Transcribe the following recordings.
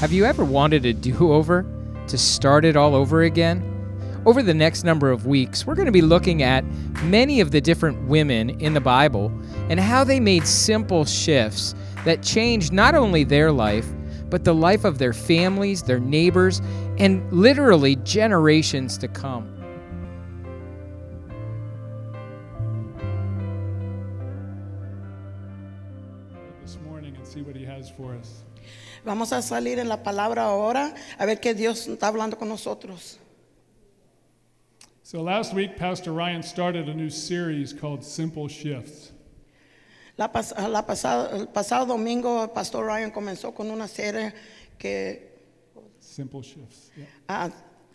Have you ever wanted a do over? To start it all over again? Over the next number of weeks, we're going to be looking at many of the different women in the Bible and how they made simple shifts that changed not only their life, but the life of their families, their neighbors, and literally generations to come. this morning and see what he has for us. Vamos a salir en la palabra ahora a ver qué Dios está hablando con nosotros. So last week, Pastor Ryan started a new series called Simple Shifts. La, pas- la pasada- el pasado domingo, Pastor Ryan comenzó con una serie que Simple Shifts. yeah. ah,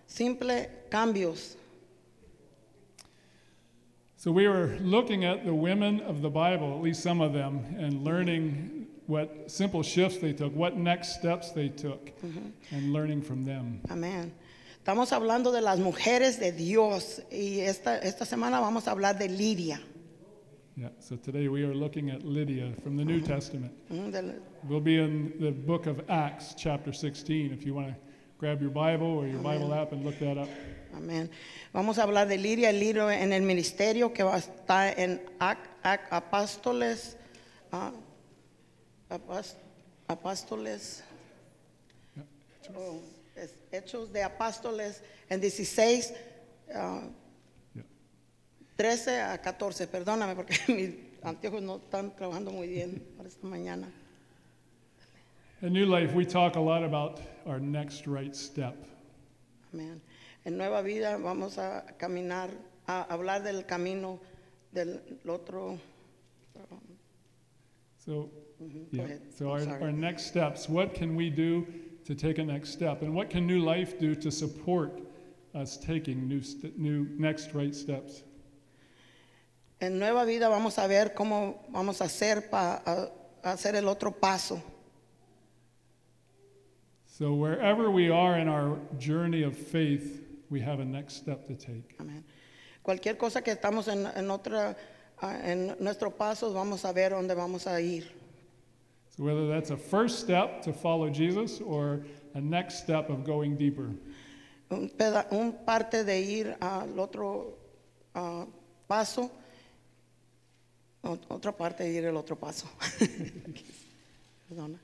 simple cambios. So we were looking at the women of the Bible, at least some of them, and learning what simple shifts they took, what next steps they took, mm-hmm. and learning from them. Amén. Estamos hablando de las mujeres de Dios y esta, esta semana vamos a hablar de Lidia. Yeah. So today we are looking at Lydia from the New uh-huh. Testament. Mm-hmm, mm, del- We'll be in the book of Acts, chapter 16, if you want to grab your Bible or your Bible app and look that up. Amén. Vamos a hablar de Lidia, el libro en el ministerio que va a estar en Ac- Ac- Apóstoles, Após- Apóstoles, oh, es- Hechos de Apóstoles en 16, ah, Yeah. 13 a 14. Perdóname porque mis anteojos no están trabajando muy bien para esta mañana. At New Life, we talk a lot about our next right step. Amén. En Nueva Vida vamos a caminar, a hablar del camino del otro. So, go yeah. So our, Sorry. our next steps. What can we do to take a next step, and what can New Life do to support us taking new, st- new next right steps? En Nueva Vida vamos a ver cómo vamos a hacer para hacer el otro paso. So wherever we are in our journey of faith, we have a next step to take. Amén. Cualquier cosa que estamos en, en otra, ah, en nuestro paso, vamos a ver dónde vamos a ir. Whether that's a first step to follow Jesus or a next step of going deeper. Un, peda- un parte de ir al otro ah, paso, otra parte de ir al otro paso. Perdona.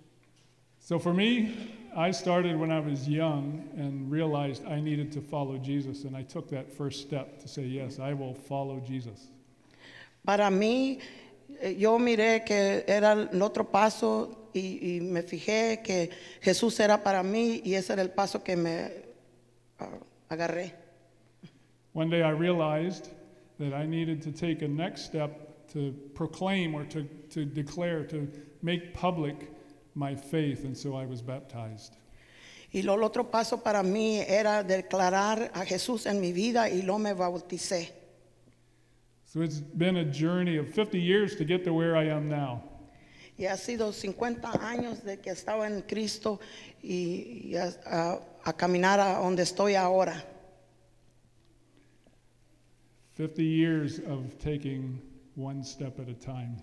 So for me, I started when I was young and realized I needed to follow Jesus, and I took that first step to say, Yes, I will follow Jesus. Para mí, yo miré que era el otro paso y, y me fijé que Jesús era para mí y ese era el paso que me ah, agarré. One day I realized that I needed to take a next step to proclaim or to, to declare, to make public my faith, and so I was baptized. Y lo el otro paso para mí era declarar a Jesús en mi vida y lo me bauticé. So it's been a journey of 50 years to get to where I am now. Y ha sido 50 años de que estaba en Cristo y, y a, a- a caminar a donde estoy ahora. 50 years of taking one step at a time.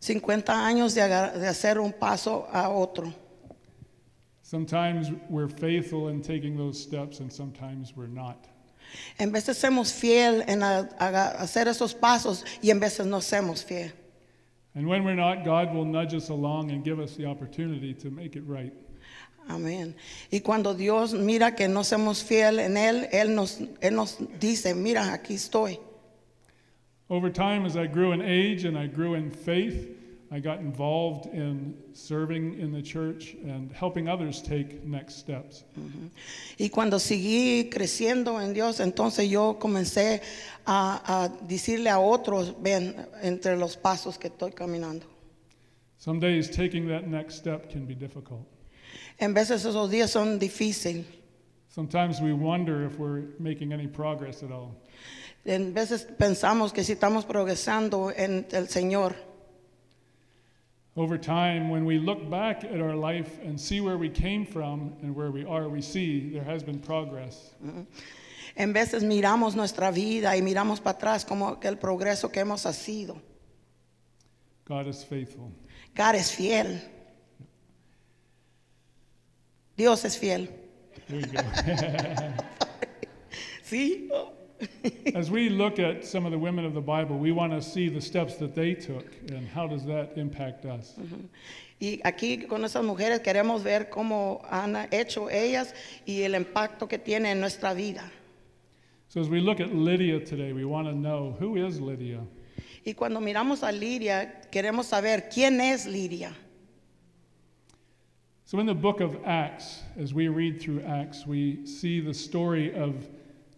50 años de, agar- de hacer un paso a otro. Sometimes we're faithful in taking those steps, and sometimes we're not. En veces somos fiel en a- a- hacer esos pasos y en veces no somos fiel. And when we're not, God will nudge us along and give us the opportunity to make it right. Amén. Y cuando Dios mira que no somos fiel en Él, Él nos, Él nos dice, mira, aquí estoy. Over time, as I grew in age and I grew in faith, I got involved in serving in the church and helping others take next steps. Y cuando seguí creciendo en Dios, entonces yo comencé a, a decirle a otros, ven, entre los pasos que estoy caminando. Some days, taking that next step can be difficult. En veces esos días son difíciles. Sometimes we wonder if we're making any progress at all. En veces pensamos que si estamos progresando en el Señor. Over time, when we look back at our life and see where we came from and where we are, we see there has been progress. Mm-hmm. En veces miramos nuestra vida y miramos para atrás como que el progreso que hemos sido. God is faithful. God is fiel. Dios es fiel. There you go. Sí. As we look at some of the women of the Bible, we want to see the steps that they took and how does that impact us. Uh-huh. Y aquí con esas mujeres queremos ver cómo han hecho ellas y el impacto que tiene en nuestra vida. So as we look at Lydia today, we want to know who is Lydia? Y cuando miramos a Lidia, queremos saber quién es Lidia. So in the book of Acts, as we read through Acts, we see the story of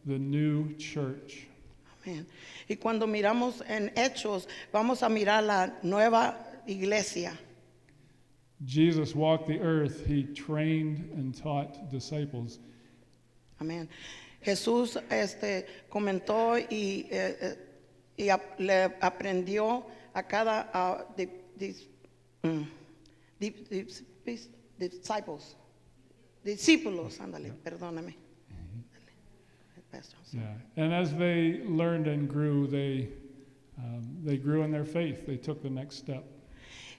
the new church. Amén. Y cuando miramos en Hechos, vamos a mirar la nueva iglesia. Jesus walked the earth, he trained and taught disciples. Amén. Jesús este, comentó y, eh, eh, y le aprendió a cada di- mm, di- dis- dis- disciples, discípulos, ándale, perdóname. Pastor. Yeah. And as they learned and grew, they, um, they grew in their faith. They took the next step.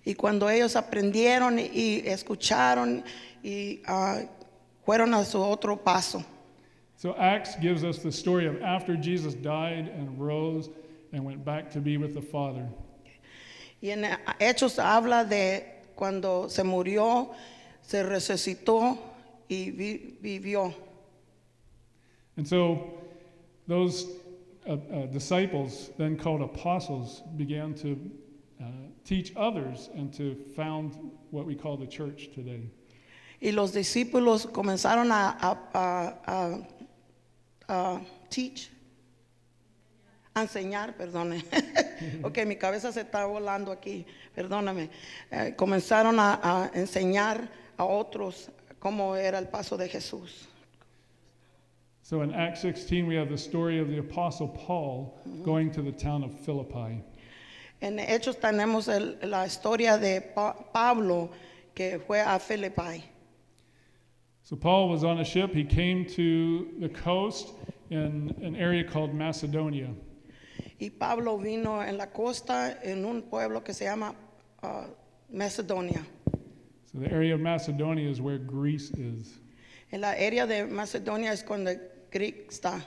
Y cuando ellos aprendieron y escucharon y ah, fueron a su otro paso. So Acts gives us the story of after Jesus died and rose and went back to be with the Father. Y en eh, Hechos habla de cuando se murió, se resucitó y vi- vivió. And so those uh, uh, disciples, then called apostles, began to uh, teach others and to found what we call the church today. Y los discípulos comenzaron a, a- a- a- teach, enseñar, perdone. ok, mi cabeza se está volando aquí, perdóname. Eh, comenzaron a enseñar a otros cómo era el paso de Jesús. So in Acts 16, we have the story of the apostle Paul going to the town of Philippi. En Hechos tenemos el- la historia de Pa- Pablo que fue a Filipi. So Paul was on a ship. He came to the coast in an area called Macedonia. Y Pablo vino en la costa en un pueblo que se llama ah, Macedonia. So the area of Macedonia is where Greece is. En la área de Macedonia es donde Greek está.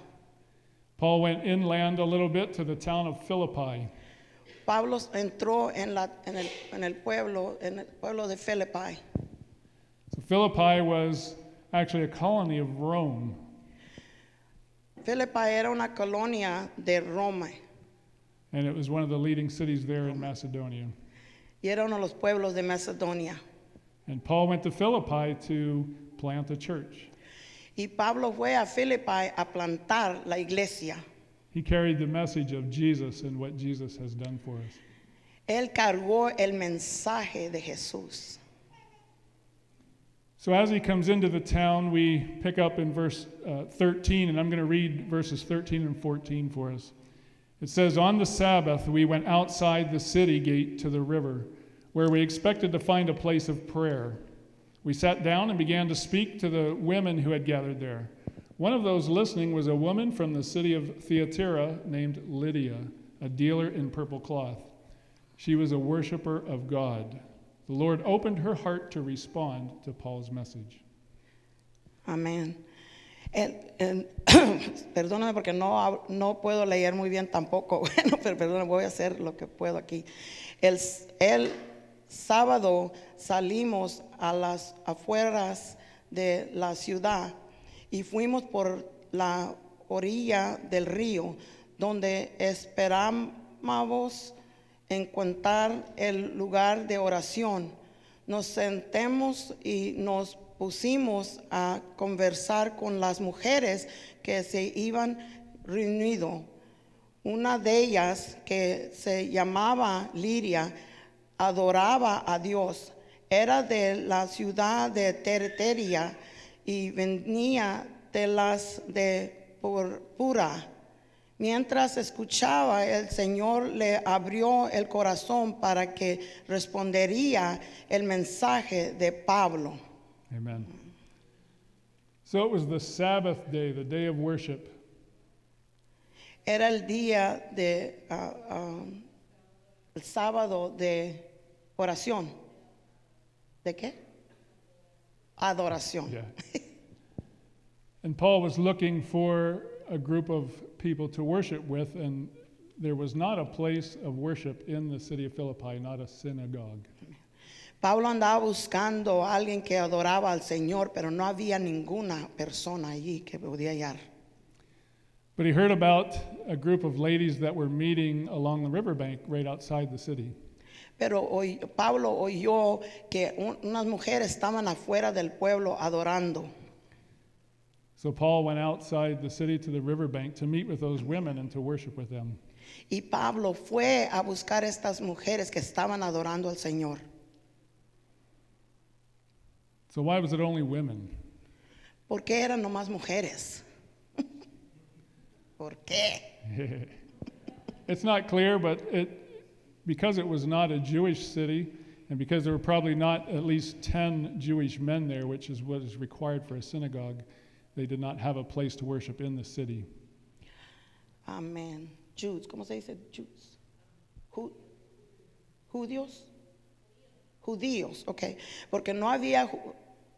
Paul went inland a little bit to the town of Philippi. Pablo entró en, la, en, el, en el pueblo, en el pueblo de Filipi. So Philippi was actually a colony of Rome. Filipi era una colonia de Roma And it was one of the leading cities there in Macedonia. y era uno de los pueblos de Macedonia. And Paul went to Philippi to plant a church. Y Pablo fue a Filipi a plantar la iglesia. He carried the message of Jesus and what Jesus has done for us. Él cargó el mensaje de Jesús. So as he comes into the town, we pick up in verse uh, 13, and I'm going to read verses 13 and 14 for us. It says, On the Sabbath, we went outside the city gate to the river, where we expected to find a place of prayer. We sat down and began to speak to the women who had gathered there. One of those listening was a woman from the city of Thyatira named Lydia, a dealer in purple cloth. She was a worshiper of God. The Lord opened her heart to respond to Paul's message. Amén. Perdóname porque no, no puedo leer muy bien tampoco. Bueno, pero perdóname, voy a hacer lo que puedo aquí. El, el sábado salimos a las afueras de la ciudad y fuimos por la orilla del río donde esperábamos encontrar el lugar de oración. Nos sentemos y nos pusimos a conversar con las mujeres que se iban reunido. Una de ellas, que se llamaba Liria, adoraba a Dios. Era de la ciudad de Tereteria y venía de las de Pura. Mientras escuchaba, el Señor le abrió el corazón para que respondería el mensaje de Pablo. Amen. So it was the Sabbath day, the day of worship. Era el día de ah, ah, el sábado de oración. ¿De qué? adoración. Yeah. and Paul was looking for a group of people to worship with, and there was not a place of worship in the city of Philippi, not a synagogue. Pablo andaba buscando a alguien que adoraba al Señor, pero no había ninguna persona allí que podía hallar. But he heard about a group of ladies that were meeting along the riverbank right outside the city. Pero oy- Pablo oyó que un- unas mujeres estaban afuera del pueblo adorando. So Paul went outside the city to the riverbank to meet with those women and to worship with them. Y Pablo fue a buscar estas mujeres que estaban adorando al Señor. So why was it only women? ¿Por qué eran nomás mujeres? ¿Por qué? It's not clear, but it, because it was not a Jewish city, and because there were probably not at least 10 Jewish men there, which is what is required for a synagogue, they did not have a place to worship in the city. Amén. Jews, ¿cómo se dice Jews? Ju- Judíos. Judíos, ok. Porque no había,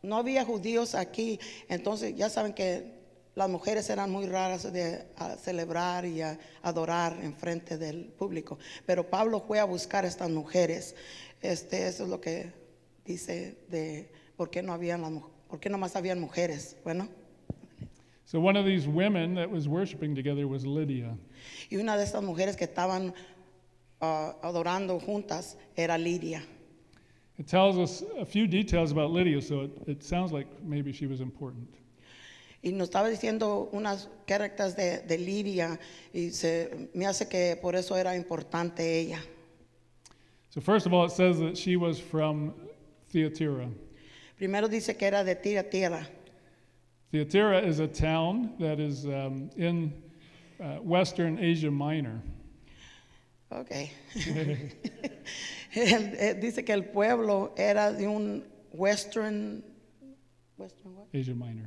no había judíos aquí, entonces ya saben que las mujeres eran muy raras de a celebrar y a adorar en frente del público. Pero Pablo fue a buscar a estas mujeres. Este, eso es lo que dice de por qué no habían las, por qué nomás habían mujeres. Bueno. So one of these women that was worshiping together was Lydia. Y una de estas mujeres que estaban ah, adorando juntas era Lidia. It tells us a few details about Lydia, so it, it sounds like maybe she was important. Y nos estaba diciendo unas caracteres de, de Lidia y se, me hace que por eso era importante ella. So, first of all, it says that she was from Thyatira. Primero dice que era de tira tierra. Thyatira is a town that is um, in uh, western Asia Minor. Ok. Él, eh, dice que el pueblo era de un western, western what? Asia Minor.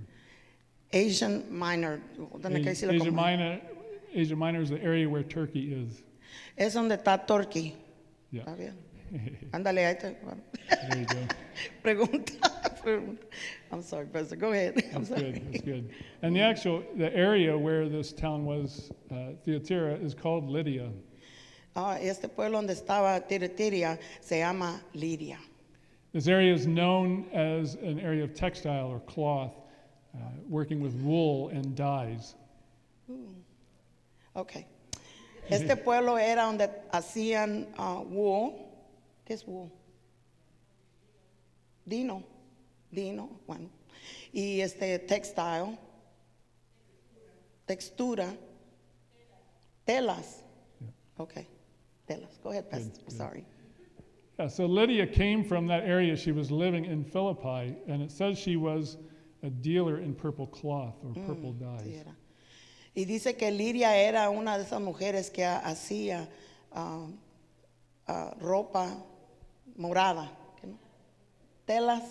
Asian minor. Donde que decirlo Asia como- Minor. Asia Minor is the area where Turkey is. Es donde está Turkey. Yeah. ¿Está bien? Ándale, ahí te. bueno. There you go. Pregunta, pregunta. I'm sorry, Pastor. Go ahead. I'm That's sorry. good. That's good. And the actual the area where this town was, uh, Thyatira, is called Lydia. Ah, este pueblo donde estaba Tiritiria se llama Lidia. This area is known as an area of textile or cloth, uh, working with wool and dyes. Ok. Este pueblo era donde hacían ah, wool. ¿Qué es wool? Dino. Dino, bueno. Y este textile. Textura. Telas. Ok. Telas. Go ahead, Pastor. good. Sorry. Yeah, so Lydia came from that area. She was living in Philippi, and it says she was a dealer in purple cloth or purple dyes. Sí, era. Y dice que Lidia era una de esas mujeres que hacía ah, ah, ropa morada, ¿qué no? telas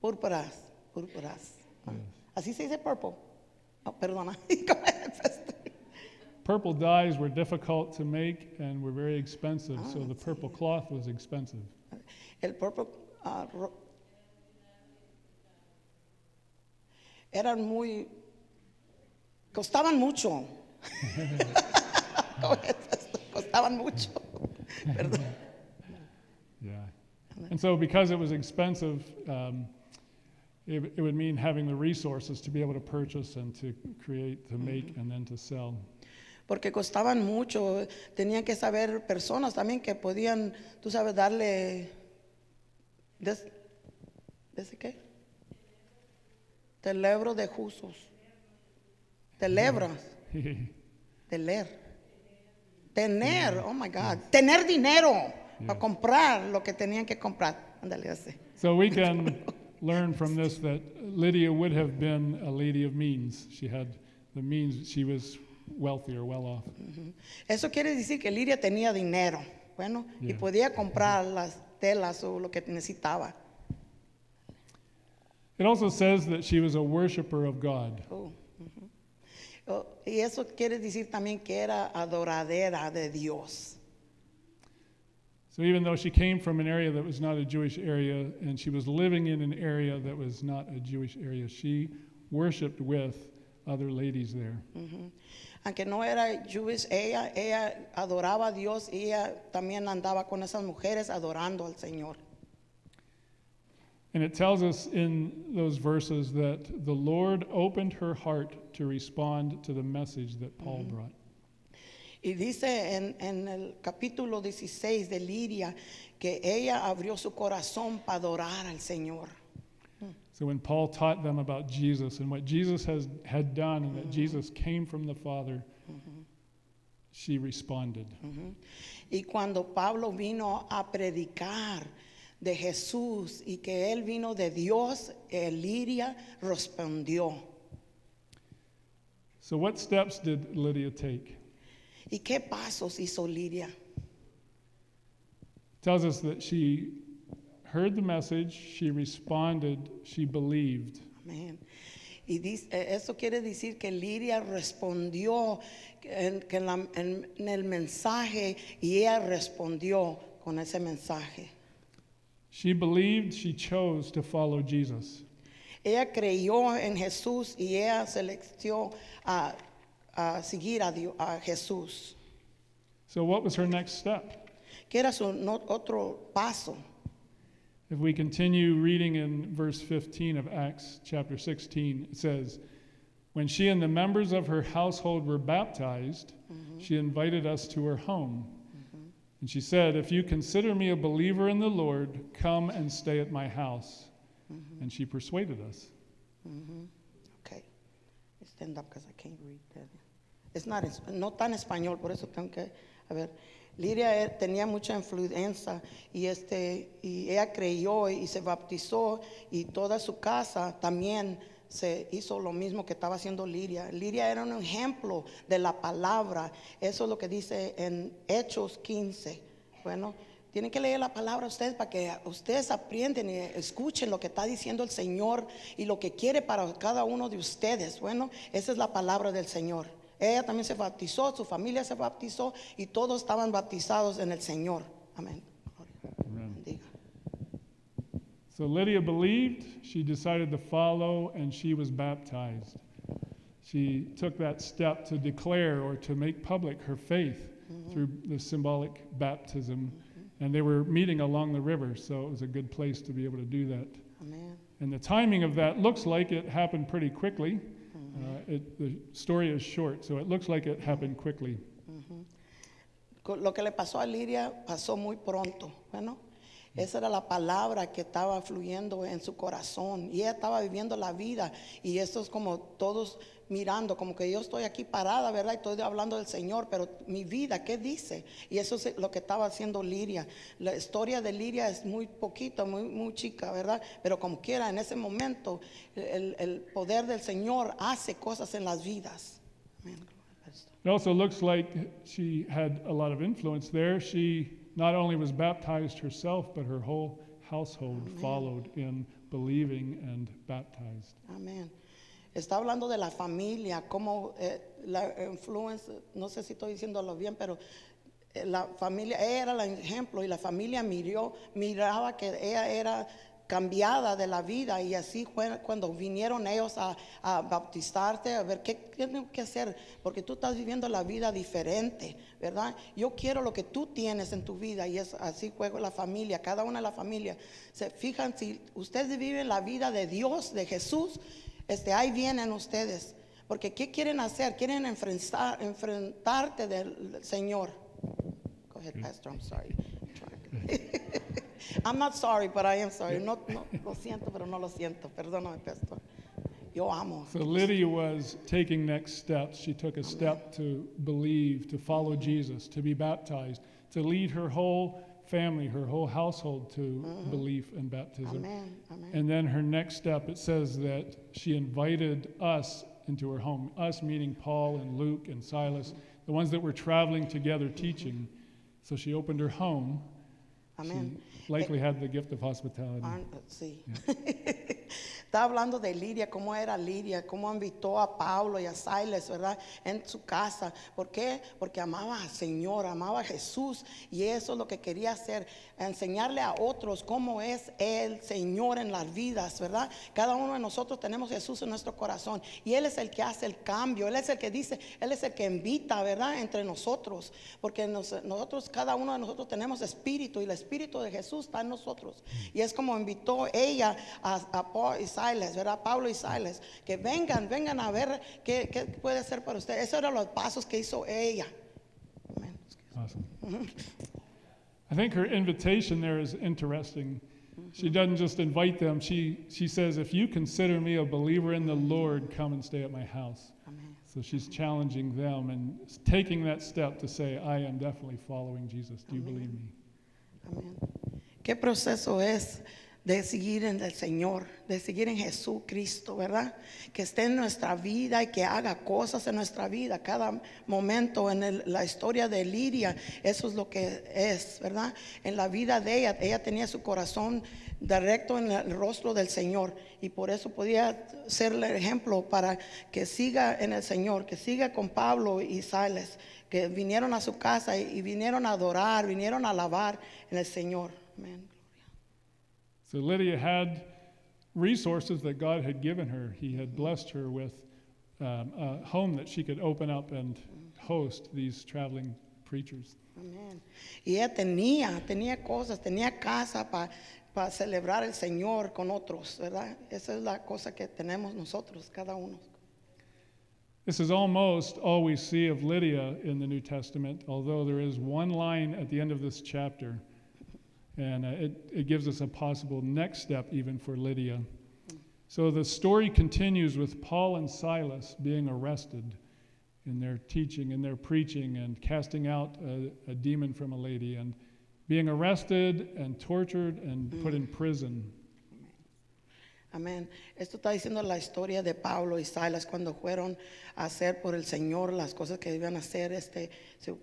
púrpuras, púrpuras. Ah, Así se dice purple. Oh, perdona. Purple dyes were difficult to make and were very expensive, so the purple cloth was expensive. El purple ah, ro- eran muy costaban mucho. costaban mucho. Perdón. Yeah. And so, because it was expensive, um, it, it would mean having the resources to be able to purchase and to create, to make, and then to sell. porque costaban mucho. Tenían que saber personas también que podían, tú sabes, darle. ¿Des, ¿Des Telebro de jusos. Telebras. De leer. Tener, oh my God. Tener dinero para comprar lo que tenían que comprar. Ándale, así. so, we can learn from this that Lydia would have been a lady of means. She had the means, she was wealthy or well off. Eso quiere decir que Lidia tenía dinero. Bueno, y podía comprar las telas o lo que necesitaba. It also says that she was a worshiper of God. Oh, ujú. Oh, y eso quiere decir también que era adoradera de Dios. So even though she came from an area that was not a Jewish area and she was living in an area that was not a Jewish area, she worshiped with other ladies there. Ujú. Aunque no era Jewish, ella, ella adoraba a Dios y ella también andaba con esas mujeres adorando al Señor. And it tells us in those verses that the Lord opened her heart to respond to the message that Paul mm-hmm. brought. Y dice en, en el capítulo 16 de Lidia que ella abrió su corazón para adorar al Señor. Mm. So when Paul taught them about Jesus and what Jesus has, had done and that mm-hmm. Jesus came from the Father, mm-hmm. she responded. Ujú. Y cuando Pablo vino a predicar de Jesús y que él vino de Dios, eh, respondió. So, what steps did Lydia take? ¿Y qué pasos hizo Lidia? tells us that she heard the message, she responded, she believed. Amén. Y dice- eh, eso quiere decir que Lidia respondió en, que la- en- en el mensaje y ella respondió con ese mensaje. She believed, she chose to follow Jesus. Ella creyó en Jesús y ella seleccionó a, a seguir a, Dios- a Jesús. So, what was her next step? Que era su no- otro paso. If we continue reading in verse 15 of Acts chapter 16, it says, When she and the members of her household were baptized, mm-hmm. she invited us to her home. And she said, If you consider me a believer in the Lord, come and stay at my house. And she persuaded us. Okay. Stand up because I can't read that. Es not, no tan español, por eso tengo que, a ver. Lidia eh, tenía mucha influencia y, este, y ella creyó y se bautizó y toda su casa también se hizo lo mismo que estaba haciendo Lidia. Lidia era un ejemplo de la palabra. Eso es lo que dice en Hechos 15. Bueno, tienen que leer la palabra ustedes para que ustedes aprendan y escuchen lo que está diciendo el Señor y lo que quiere para cada uno de ustedes. Bueno, esa es la palabra del Señor. Ella también se bautizó, su familia se bautizó y todos estaban bautizados en el Señor. Amén. So Lydia believed, she decided to follow, and she was baptized. She took that step to declare or to make public her faith mm-hmm. through the symbolic baptism. And they were meeting along the river, so it was a good place to be able to do that. Amén. And the timing of that looks like it happened pretty quickly. Mm-hmm. Uh, it, the story is short, so it looks like it happened quickly. Mm-hmm. Co- Lo que le pasó a Lidia pasó muy pronto. Bueno, esa era la palabra que estaba fluyendo en su corazón y ella estaba viviendo la vida y eso es como todos mirando, como que yo estoy aquí parada, ¿verdad? Y estoy hablando del Señor, pero mi vida, ¿qué dice? Y eso es lo que estaba haciendo Lidia. La historia de Lidia es muy poquita, muy, muy chica, ¿verdad? Pero como quiera, en ese momento el, el poder del Señor hace cosas en las vidas. It also looks like she had a lot of influence there. Not only was baptized herself, but her whole household followed in believing and baptized. Amén. Está hablando de la familia, cómo eh, la influencia, no sé si estoy diciéndolo bien, pero eh, la familia, ella era el ejemplo y la familia miró, miraba que ella era cambiada de la vida y así fue cuando vinieron ellos a, a bautizarte, a ver qué tienen que hacer, porque tú estás viviendo la vida diferente, ¿verdad? Yo quiero lo que tú tienes en tu vida y es así fue la familia, cada una de la familia. Se fijan si ustedes viven la vida de Dios, de Jesús, este, ahí vienen ustedes. Porque ¿qué quieren hacer? Quieren enfrentar, enfrentarte del Señor. Go ahead, Pastor, I'm sorry. I'm not sorry, but I am sorry. No, no, lo siento, pero no lo siento. Perdóname, Pastor. Yo amo. So Lydia was taking next steps. She took a step to believe, to follow Jesus, to be baptized, to lead her whole family, her whole household to mm-hmm. belief and baptism. Amén, amén. And then her next step, it says that she invited us into her home. Us meaning Paul and Luke and Silas, the ones that were traveling together teaching. So she opened her home. Amén. She likely had the gift of hospitality. Ah, sí. Está hablando de Lidia, cómo era Lidia, cómo invitó a Pablo y a Silas, ¿verdad? En su casa. ¿Por qué? Porque amaba al Señor, amaba a Jesús. Y eso es lo que quería hacer, enseñarle a otros cómo es el Señor en las vidas, ¿verdad? Cada uno de nosotros tenemos Jesús en nuestro corazón. Y Él es el que hace el cambio. Él es el que dice, Él es el que invita, ¿verdad? Entre nosotros. Porque nos- nosotros, cada uno de nosotros tenemos espíritu y el espíritu de Jesús está en nosotros. Y es como invitó ella a, a Paul y Silas, ¿verdad? Pablo y Silas, que vengan, vengan a ver qué, qué puede hacer para ustedes. Esos eran los pasos que hizo ella. Awesome. I think her invitation there is interesting. She doesn't just invite them, she, she says, If you consider me a believer in the Lord, come and stay at my house. Amén. So she's challenging them and taking that step to say, I am definitely following Jesus. Do you believe me? Amén. ¿Qué proceso es de seguir en el Señor, de seguir en Jesucristo, verdad? Que esté en nuestra vida y que haga cosas en nuestra vida, cada momento en el- la historia de Lidia, eso es lo que es, ¿verdad? En la vida de ella, ella tenía su corazón directo en el rostro del Señor y por eso podía ser el ejemplo para que siga en el Señor, que siga con Pablo y Silas, que vinieron a su casa y, y vinieron a adorar, vinieron a alabar en el Señor. Amén. So Lydia had resources that God had given her. He had blessed her with um, a home that she could open up and host these traveling preachers. Amén. Y ella tenía, tenía cosas, tenía casa para celebrar el Señor con otros, ¿verdad? Esa es la cosa que tenemos nosotros, cada uno. This is almost all we see of Lydia in the New Testament, although there is one line at the end of this chapter, and uh, it, it gives us a possible next step even for Lydia. So the story continues with Paul and Silas being arrested in their teaching, in their preaching, and casting out a, a demon from a lady, and being arrested and tortured and put in prison. Amén. Esto está diciendo la historia de Pablo y Silas cuando fueron a hacer por el Señor las cosas que a hacer. Este,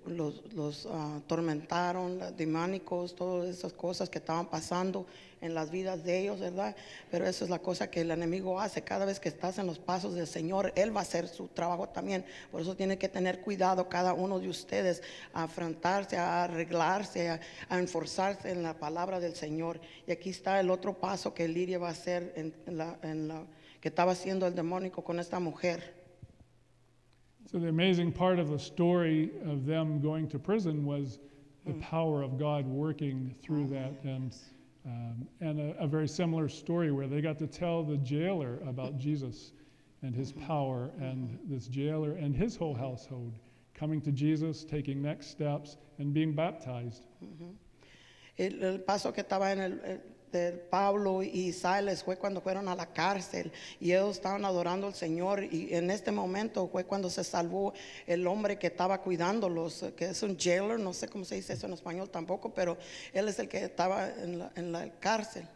los los, ah, atormentaron, los demánicos, todas esas cosas que estaban pasando en las vidas de ellos, ¿verdad? Pero eso es la cosa que el enemigo hace. Cada vez que estás en los pasos del Señor, Él va a hacer su trabajo también. Por eso tiene que tener cuidado cada uno de ustedes a afrontarse, a arreglarse, a, a enforzarse en la palabra del Señor. Y aquí está el otro paso que Lidia va a hacer en, en la, en la- que estaba haciendo el demónico con esta mujer. So, the amazing part of the story of them going to prison was the power of God working through that. Um, and a, a very similar story where they got to tell the jailer about Jesus and his power, and this jailer and his whole household coming to Jesus, taking next steps, and being baptized. El, el paso que estaba en el, el- de Pablo y Silas fue cuando fueron a la cárcel y ellos estaban adorando al Señor y en este momento fue cuando se salvó el hombre que estaba cuidándolos, que es un jailer, no sé cómo se dice eso en español tampoco, pero él es el que estaba en la, en la cárcel.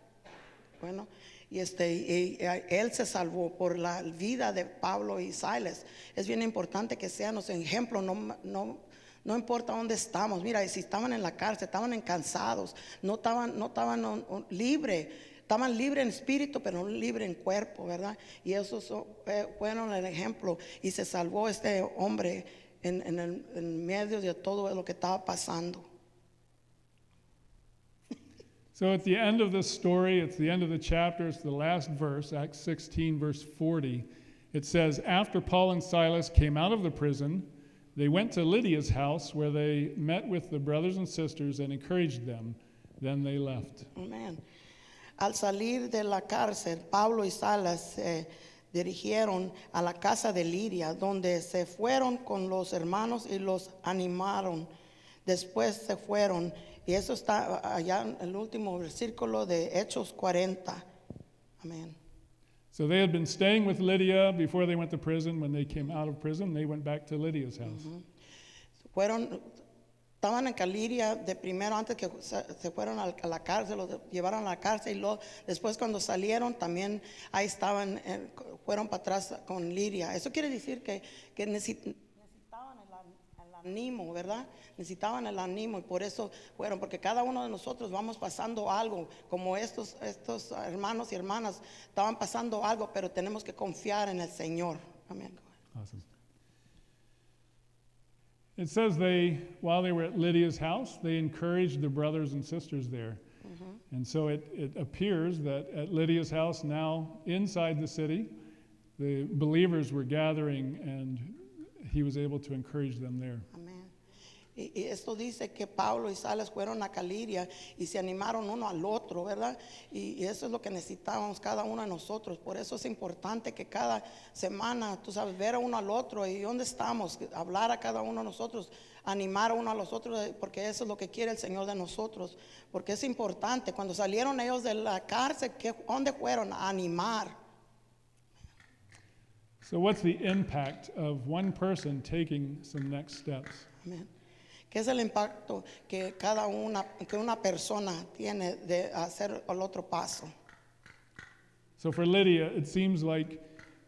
Bueno, y este, y- él se salvó por la vida de Pablo y Silas. Es bien importante que sean los ejemplos, no, no, no importa dónde estamos. Mira, si estaban en la cárcel, estaban cansados, no estaban, no estaban libres. Estaban libres en espíritu, pero no libres en cuerpo, ¿verdad? Y esos fueron el ejemplo. Y se salvó este hombre en, el- medio de todo lo que estaba pasando. So at the end of this story, it's the end of the chapter, it's the last verse, Acts 16, verse 40. It says, After Paul and Silas came out of the prison, they went to Lydia's house where they met with the brothers and sisters and encouraged them. Then they left. Amén. Al salir de la cárcel, Pablo y Salas se dirigieron a la casa de Lidia, donde se fueron con los hermanos y los animaron. Después se fueron, y eso está allá en el último versículo de Hechos 40. Amén. So they had been staying with Lydia before they went to prison. When they came out of prison, they went back to Lydia's house. De a la cárcel, la cárcel necesitaban el, an- el ánimo, ¿verdad? Necesitaban el ánimo y por eso fueron, porque cada uno de nosotros vamos pasando algo, como estos, estos hermanos y hermanas estaban pasando algo, pero tenemos que confiar en el Señor. Amén. Awesome. It says they, while they were at Lydia's house, they encouraged the brothers and sisters there. And so it, it appears that at Lydia's house, now inside the city, the believers were gathering and he was able to encourage them there. Y, esto dice que Pablo y Salas fueron a Caliria y se animaron uno al otro, ¿verdad? Y, y eso es lo que necesitábamos cada uno de nosotros. Por eso es importante que cada semana, tú sabes, ver a uno al otro y dónde estamos, hablar a cada uno de nosotros, animar a uno a los otros, eh, porque eso es lo que quiere el Señor de nosotros. Porque es importante. Cuando salieron ellos de la cárcel, ¿qué, ¿dónde fueron? A animar. So, what's the impact of one person taking some next steps? Amén. ¿Qué es el impacto que cada una, que una persona tiene de hacer el otro paso? So for Lydia, it seems like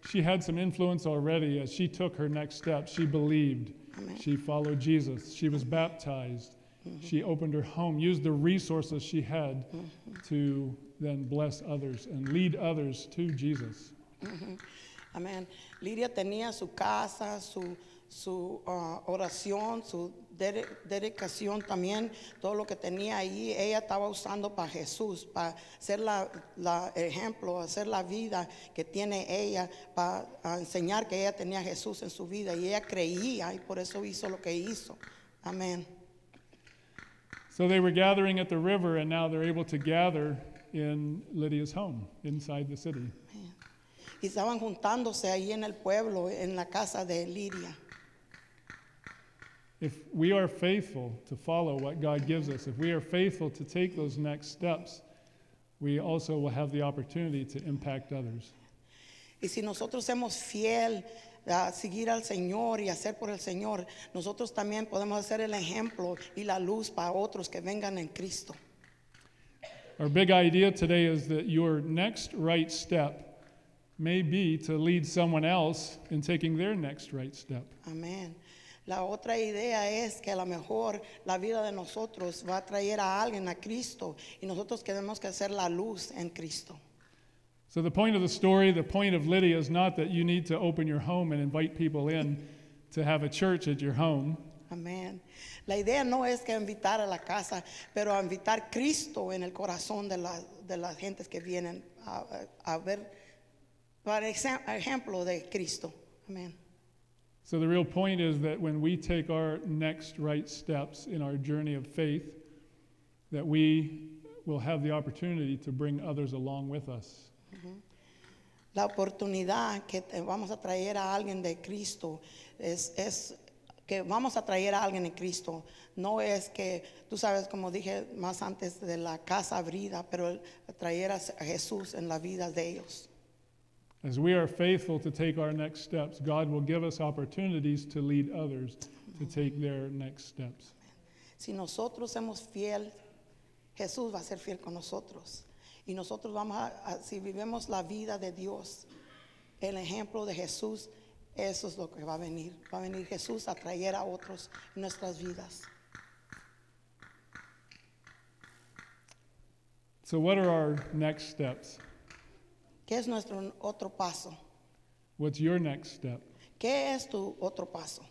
she had some influence already as she took her next step. She believed. Amen. She followed Jesus. She was baptized. Mm-hmm. She opened her home, used the resources she had mm-hmm. to then bless others and lead others to Jesus. Mm-hmm. Amén. Lidia tenía su casa, su, su ah, oración, su dedicación también, todo lo que tenía ahí, ella estaba usando para Jesús, para ser la, la ejemplo, hacer la vida que tiene ella, para enseñar que ella tenía a Jesús en su vida y ella creía y por eso hizo lo que hizo. Amén. So they were gathering at the river, and now they're able to gather in Lydia's home inside the city. Y estaban juntándose ahí en el pueblo, en la casa de Lidia. If we are faithful to follow what God gives us, if we are faithful to take those next steps, we also will have the opportunity to impact others. Y si nosotros somos fiel a seguir al Señor y hacer por el Señor, nosotros también podemos ser el ejemplo y la luz para otros que vengan en Cristo. Our big idea today is that your next right step may be to lead someone else in taking their next right step. Amén. La otra idea es que a lo mejor la vida de nosotros va a traer a alguien a Cristo y nosotros tenemos que hacer la luz en Cristo. So, the point of the story, the point of Lydia, is not that you need to open your home and invite people in to have a church at your home. Amén. La idea no es que invitar a la casa, pero a invitar Cristo en el corazón de, la- de las gentes que vienen a, a- a ver, para ejemplo de Cristo. Amén. So, the real point is that when we take our next right steps in our journey of faith, that we will have the opportunity to bring others along with us. Mm-hmm. La oportunidad que vamos a traer a alguien de Cristo es, es que vamos a traer a alguien en Cristo. No es que, tú sabes, como dije más antes, de la casa abrida, pero traer a Jesús en la vida de ellos. As we are faithful to take our next steps, God will give us opportunities to lead others to take their next steps. Si nosotros somos fiel, Jesús va a ser fiel con nosotros. Y nosotros vamos a, a- si vivimos la vida de Dios, el ejemplo de Jesús, eso es lo que va a venir. Va a venir Jesús a traer a otros en nuestras vidas. So, what are our next steps? ¿Qué es nuestro otro paso? What's your next step? ¿Qué es tu otro paso?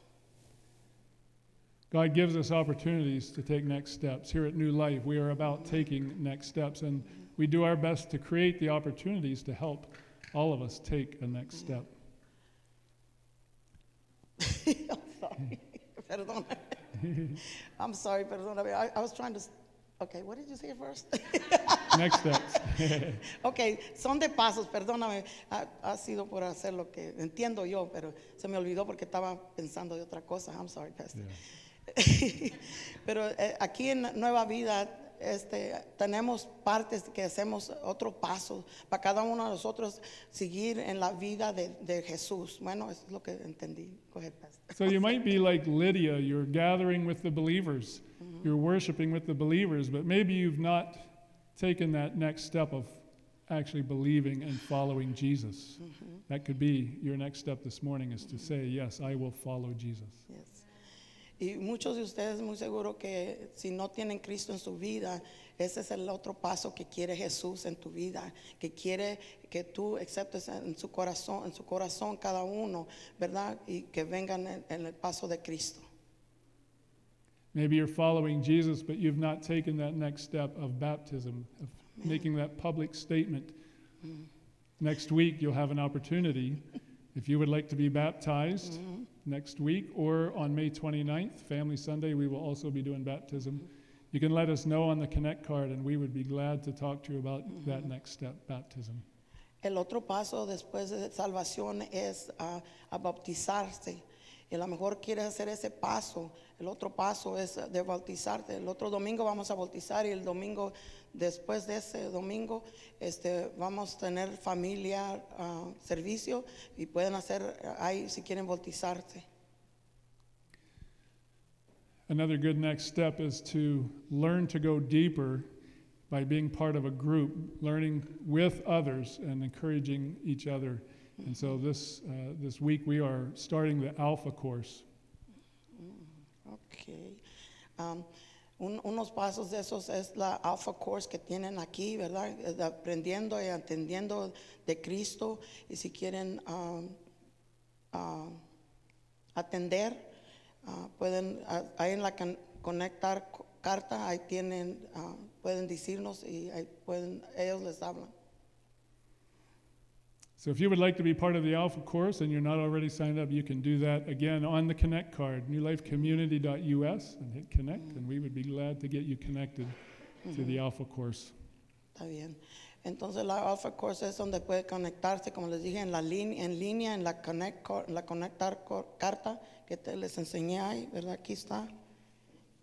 God gives us opportunities to take next steps. Here at New Life, we are about taking next steps, and we do our best to create the opportunities to help all of us take a next step. I'm sorry. Perdón. I'm sorry, perdóname. I, I was trying to. Okay, what did you say first? Next steps. ok, son de pasos, perdóname. Ha, ha sido por hacer lo que entiendo yo, pero se me olvidó porque estaba pensando de otra cosa. I'm sorry, Pastor. pero eh, aquí en Nueva Vida este, tenemos partes que hacemos otro paso para cada uno de nosotros seguir en la vida de, de Jesús. Bueno, eso es lo que entendí. Go ahead, Pastor. so, you might be like Lydia, you're gathering with the believers, you're worshiping with the believers, but maybe you've not taken that next step of actually believing and following Jesus. Mm-hmm. That could be your next step this morning is to say, mm-hmm. Yes, I will follow Jesus. Yes. Y muchos de ustedes muy seguro que si no tienen Cristo en su vida, ese es el otro paso que quiere Jesús en tu vida, que quiere que tú aceptes en su corazón, en su corazón cada uno, ¿verdad? Y que vengan en, en el paso de Cristo. Maybe you're following Jesus, but you've not taken that next step of baptism, of making that public statement. Next week, you'll have an opportunity. If you would like to be baptized next week or on May 29th, Family Sunday, we will also be doing baptism. You can let us know on the Connect card, and we would be glad to talk to you about that next step, baptism. El otro paso después de salvación es ah, a bautizarse. Y a lo mejor quieres hacer ese paso. El otro paso es de bautizarte. El otro domingo vamos a bautizar y el domingo después de ese domingo este, vamos a tener familia, ah, servicio y pueden hacer ahí si quieren bautizarse. Another good next step is to learn to go deeper by being part of a group, learning with others and encouraging each other. And so this, uh, this week we are starting the Alpha course. Ok. Um, un- unos pasos de esos es la Alpha Course que tienen aquí, ¿verdad? Aprendiendo y entendiendo de Cristo. Y si quieren um, ah, atender, ah, pueden, ah, ahí en la can- conectar co- carta, ahí tienen, ah, pueden decirnos y pueden, ellos les hablan. So if you would like to be part of the Alpha course and you're not already signed up, you can do that again on the Connect card, newlifecommunity.us, and hit Connect, and we would be glad to get you connected to the Alpha course. Está bien. Entonces la Alpha Course es donde puede conectarse, como les dije, en la línea, en línea, en la Connect, co- la conectar co- carta que te les enseñé ahí, ¿verdad? Aquí está.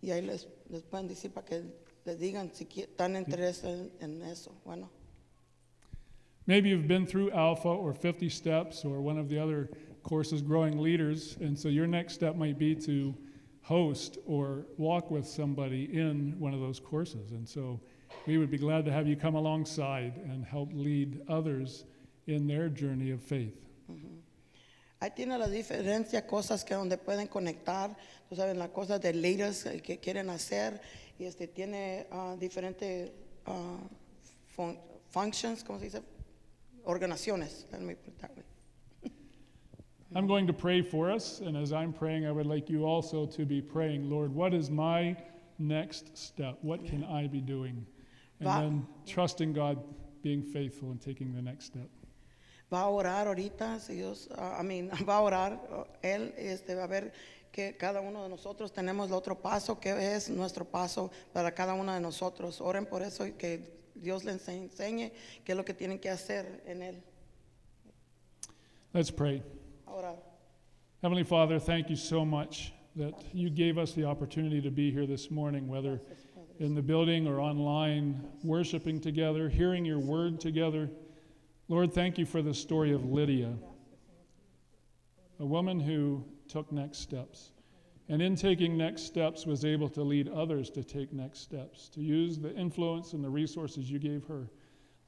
Y ahí les, les pueden decir para que les digan si están interesados en, en eso. Bueno, Maybe you've been through Alpha or 50 Steps or one of the other courses, Growing Leaders, and so your next step might be to host or walk with somebody in one of those courses. And so we would be glad to have you come alongside and help lead others in their journey of faith. ahí tiene la diferencia, cosas que donde pueden conectar, tú sabes, las cosas de leaders que quieren hacer. Y este tiene ah, diferentes ah, fun- functions, ¿cómo se dice? Organizaciones. Let me put that way. I'm going to pray for us, and as I'm praying, I would like you also to be praying, Lord, what is my next step? What can I be doing? And Va- then trusting God, being faithful, and taking the next step. Va a orar ahorita, si Dios, ah, I mean, va a orar ah, él, este, va a ver que cada uno de nosotros tenemos el otro paso, que es nuestro paso para cada uno de nosotros. Oren por eso y que Dios les enseñe qué es lo que tienen que hacer en él. Let's pray. Ahora, Heavenly Father, thank you so much that you gave us the opportunity to be here this morning, whether in the building or online, worshiping together, hearing your word together. Lord, thank you for the story of Lydia, a woman who took next steps. And in taking next steps, was able to lead others to take next steps, to use the influence and the resources you gave her.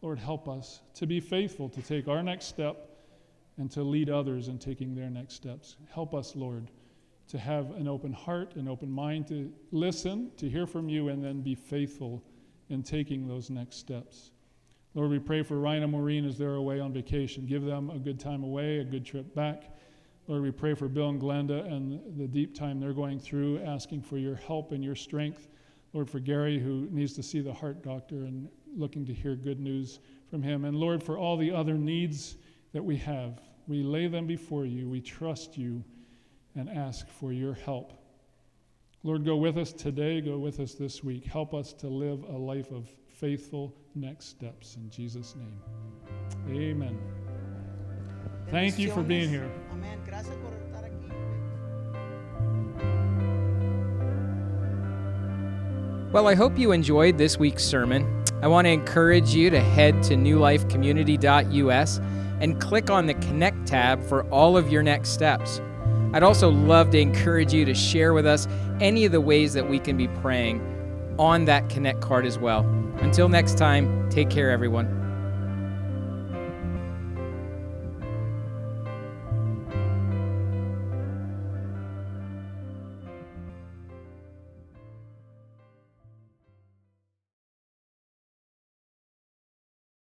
Lord, help us to be faithful to take our next step and to lead others in taking their next steps. Help us, Lord, to have an open heart, an open mind to listen, to hear from you, and then be faithful in taking those next steps. Lord, we pray for Ryan and Maureen as they're away on vacation. Give them a good time away, a good trip back. Lord, we pray for Bill and Glenda and the deep time they're going through, asking for your help and your strength. Lord, for Gary, who needs to see the heart doctor and looking to hear good news from him. And Lord, for all the other needs that we have, we lay them before you. We trust you and ask for your help. Lord, go with us today, go with us this week. Help us to live a life of faithful next steps. In Jesus' name, amen. Thank you for being here. Amén. Gracias por estar aquí. Well, I hope you enjoyed this week's sermon. I want to encourage you to head to newlifecommunity.us and click on the Connect tab for all of your next steps. I'd also love to encourage you to share with us any of the ways that we can be praying on that Connect card as well. Until next time, take care, everyone.